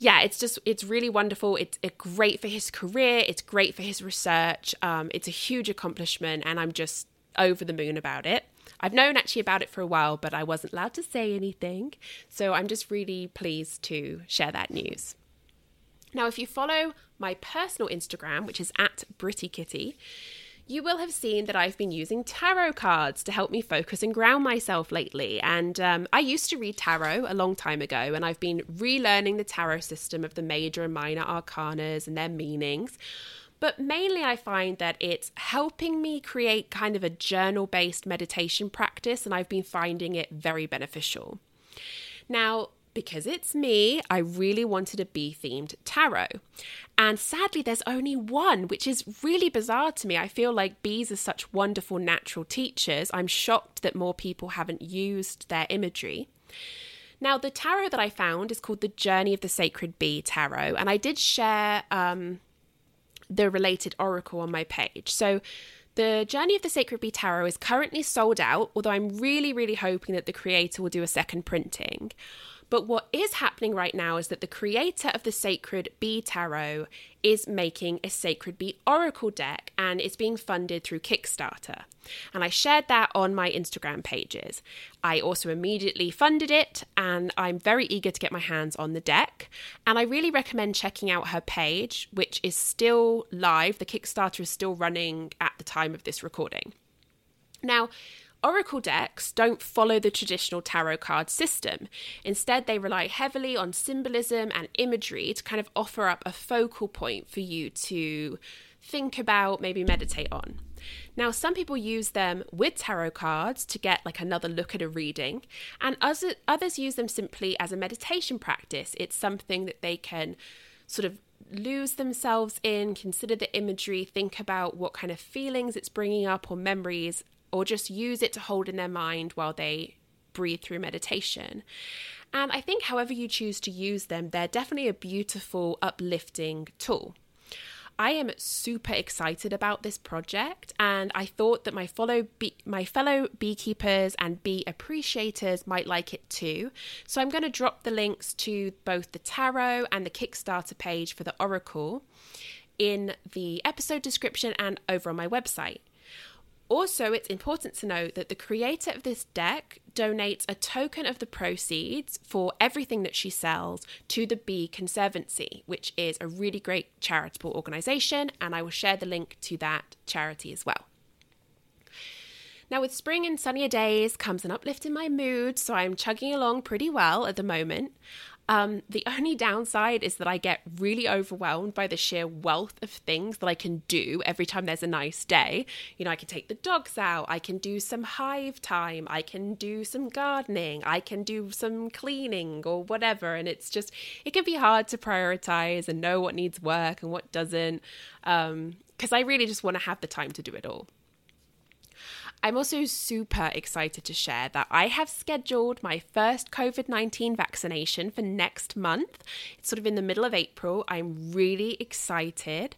yeah, it's just, it's really wonderful. It's, it's great for his career, it's great for his research. Um, it's a huge accomplishment, and I'm just over the moon about it. I've known actually about it for a while, but I wasn't allowed to say anything. So I'm just really pleased to share that news. Now, if you follow my personal Instagram, which is at BrittyKitty, you will have seen that I've been using tarot cards to help me focus and ground myself lately. And um, I used to read tarot a long time ago, and I've been relearning the tarot system of the major and minor arcanas and their meanings. But mainly, I find that it's helping me create kind of a journal based meditation practice, and I've been finding it very beneficial. Now, because it's me, I really wanted a bee themed tarot. And sadly, there's only one, which is really bizarre to me. I feel like bees are such wonderful natural teachers. I'm shocked that more people haven't used their imagery. Now, the tarot that I found is called the Journey of the Sacred Bee Tarot, and I did share um, the related oracle on my page. So, the Journey of the Sacred Bee Tarot is currently sold out, although I'm really, really hoping that the creator will do a second printing. But what is happening right now is that the creator of the Sacred Bee Tarot is making a Sacred Bee Oracle deck and it's being funded through Kickstarter. And I shared that on my Instagram pages. I also immediately funded it and I'm very eager to get my hands on the deck. And I really recommend checking out her page, which is still live. The Kickstarter is still running at the time of this recording. Now, Oracle decks don't follow the traditional tarot card system. Instead, they rely heavily on symbolism and imagery to kind of offer up a focal point for you to think about, maybe meditate on. Now, some people use them with tarot cards to get like another look at a reading, and others use them simply as a meditation practice. It's something that they can sort of lose themselves in, consider the imagery, think about what kind of feelings it's bringing up or memories, or just use it to hold in their mind while they breathe through meditation. And I think, however you choose to use them, they're definitely a beautiful, uplifting tool. I am super excited about this project, and I thought that my follow bee- my fellow beekeepers and bee appreciators might like it too. So I'm going to drop the links to both the tarot and the Kickstarter page for the Oracle in the episode description and over on my website. Also, it's important to note that the creator of this deck donates a token of the proceeds for everything that she sells to the Bee Conservancy, which is a really great charitable organisation, and I will share the link to that charity as well. Now, with spring and sunnier days comes an uplift in my mood, so I'm chugging along pretty well at the moment. Um, the only downside is that I get really overwhelmed by the sheer wealth of things that I can do every time there's a nice day. You know, I can take the dogs out, I can do some hive time, I can do some gardening, I can do some cleaning or whatever. And it's just, it can be hard to prioritize and know what needs work and what doesn't. Because um, I really just want to have the time to do it all. I'm also super excited to share that I have scheduled my first COVID 19 vaccination for next month. It's sort of in the middle of April. I'm really excited.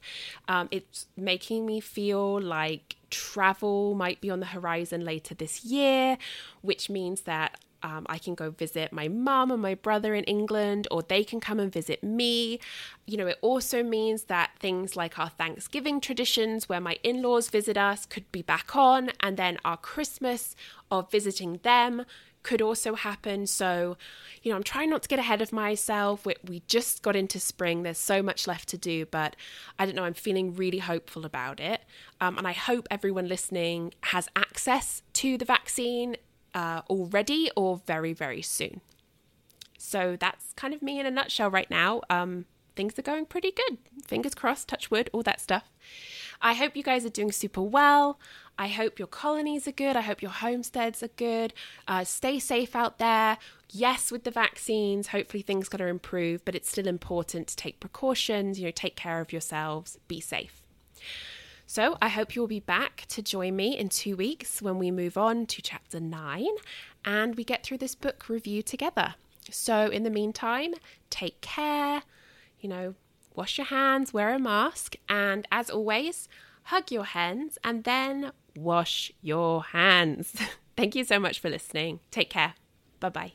Um, it's making me feel like travel might be on the horizon later this year, which means that um, I can go visit my mum and my brother in England, or they can come and visit me. You know, it also means that things like our Thanksgiving traditions, where my in laws visit us, could be back on, and then our Christmas of visiting them could also happen. So, you know, I'm trying not to get ahead of myself. We, we, just got into spring. There's so much left to do, but I don't know. I'm feeling really hopeful about it. Um, and I hope everyone listening has access to the vaccine uh, already or very, very soon. So that's kind of me in a nutshell right now. Um, things are going pretty good. Fingers crossed, touch wood, all that stuff. I hope you guys are doing super well. I hope your colonies are good. I hope your homesteads are good. Uh, stay safe out there. Yes, with the vaccines, hopefully things got to improve, but it's still important to take precautions, you know, take care of yourselves, be safe. So I hope you'll be back to join me in two weeks when we move on to chapter nine and we get through this book review together. So in the meantime, take care, you know, wash your hands, wear a mask, and as always, hug your hens and then wash your hands. Thank you so much for listening. Take care. Bye bye.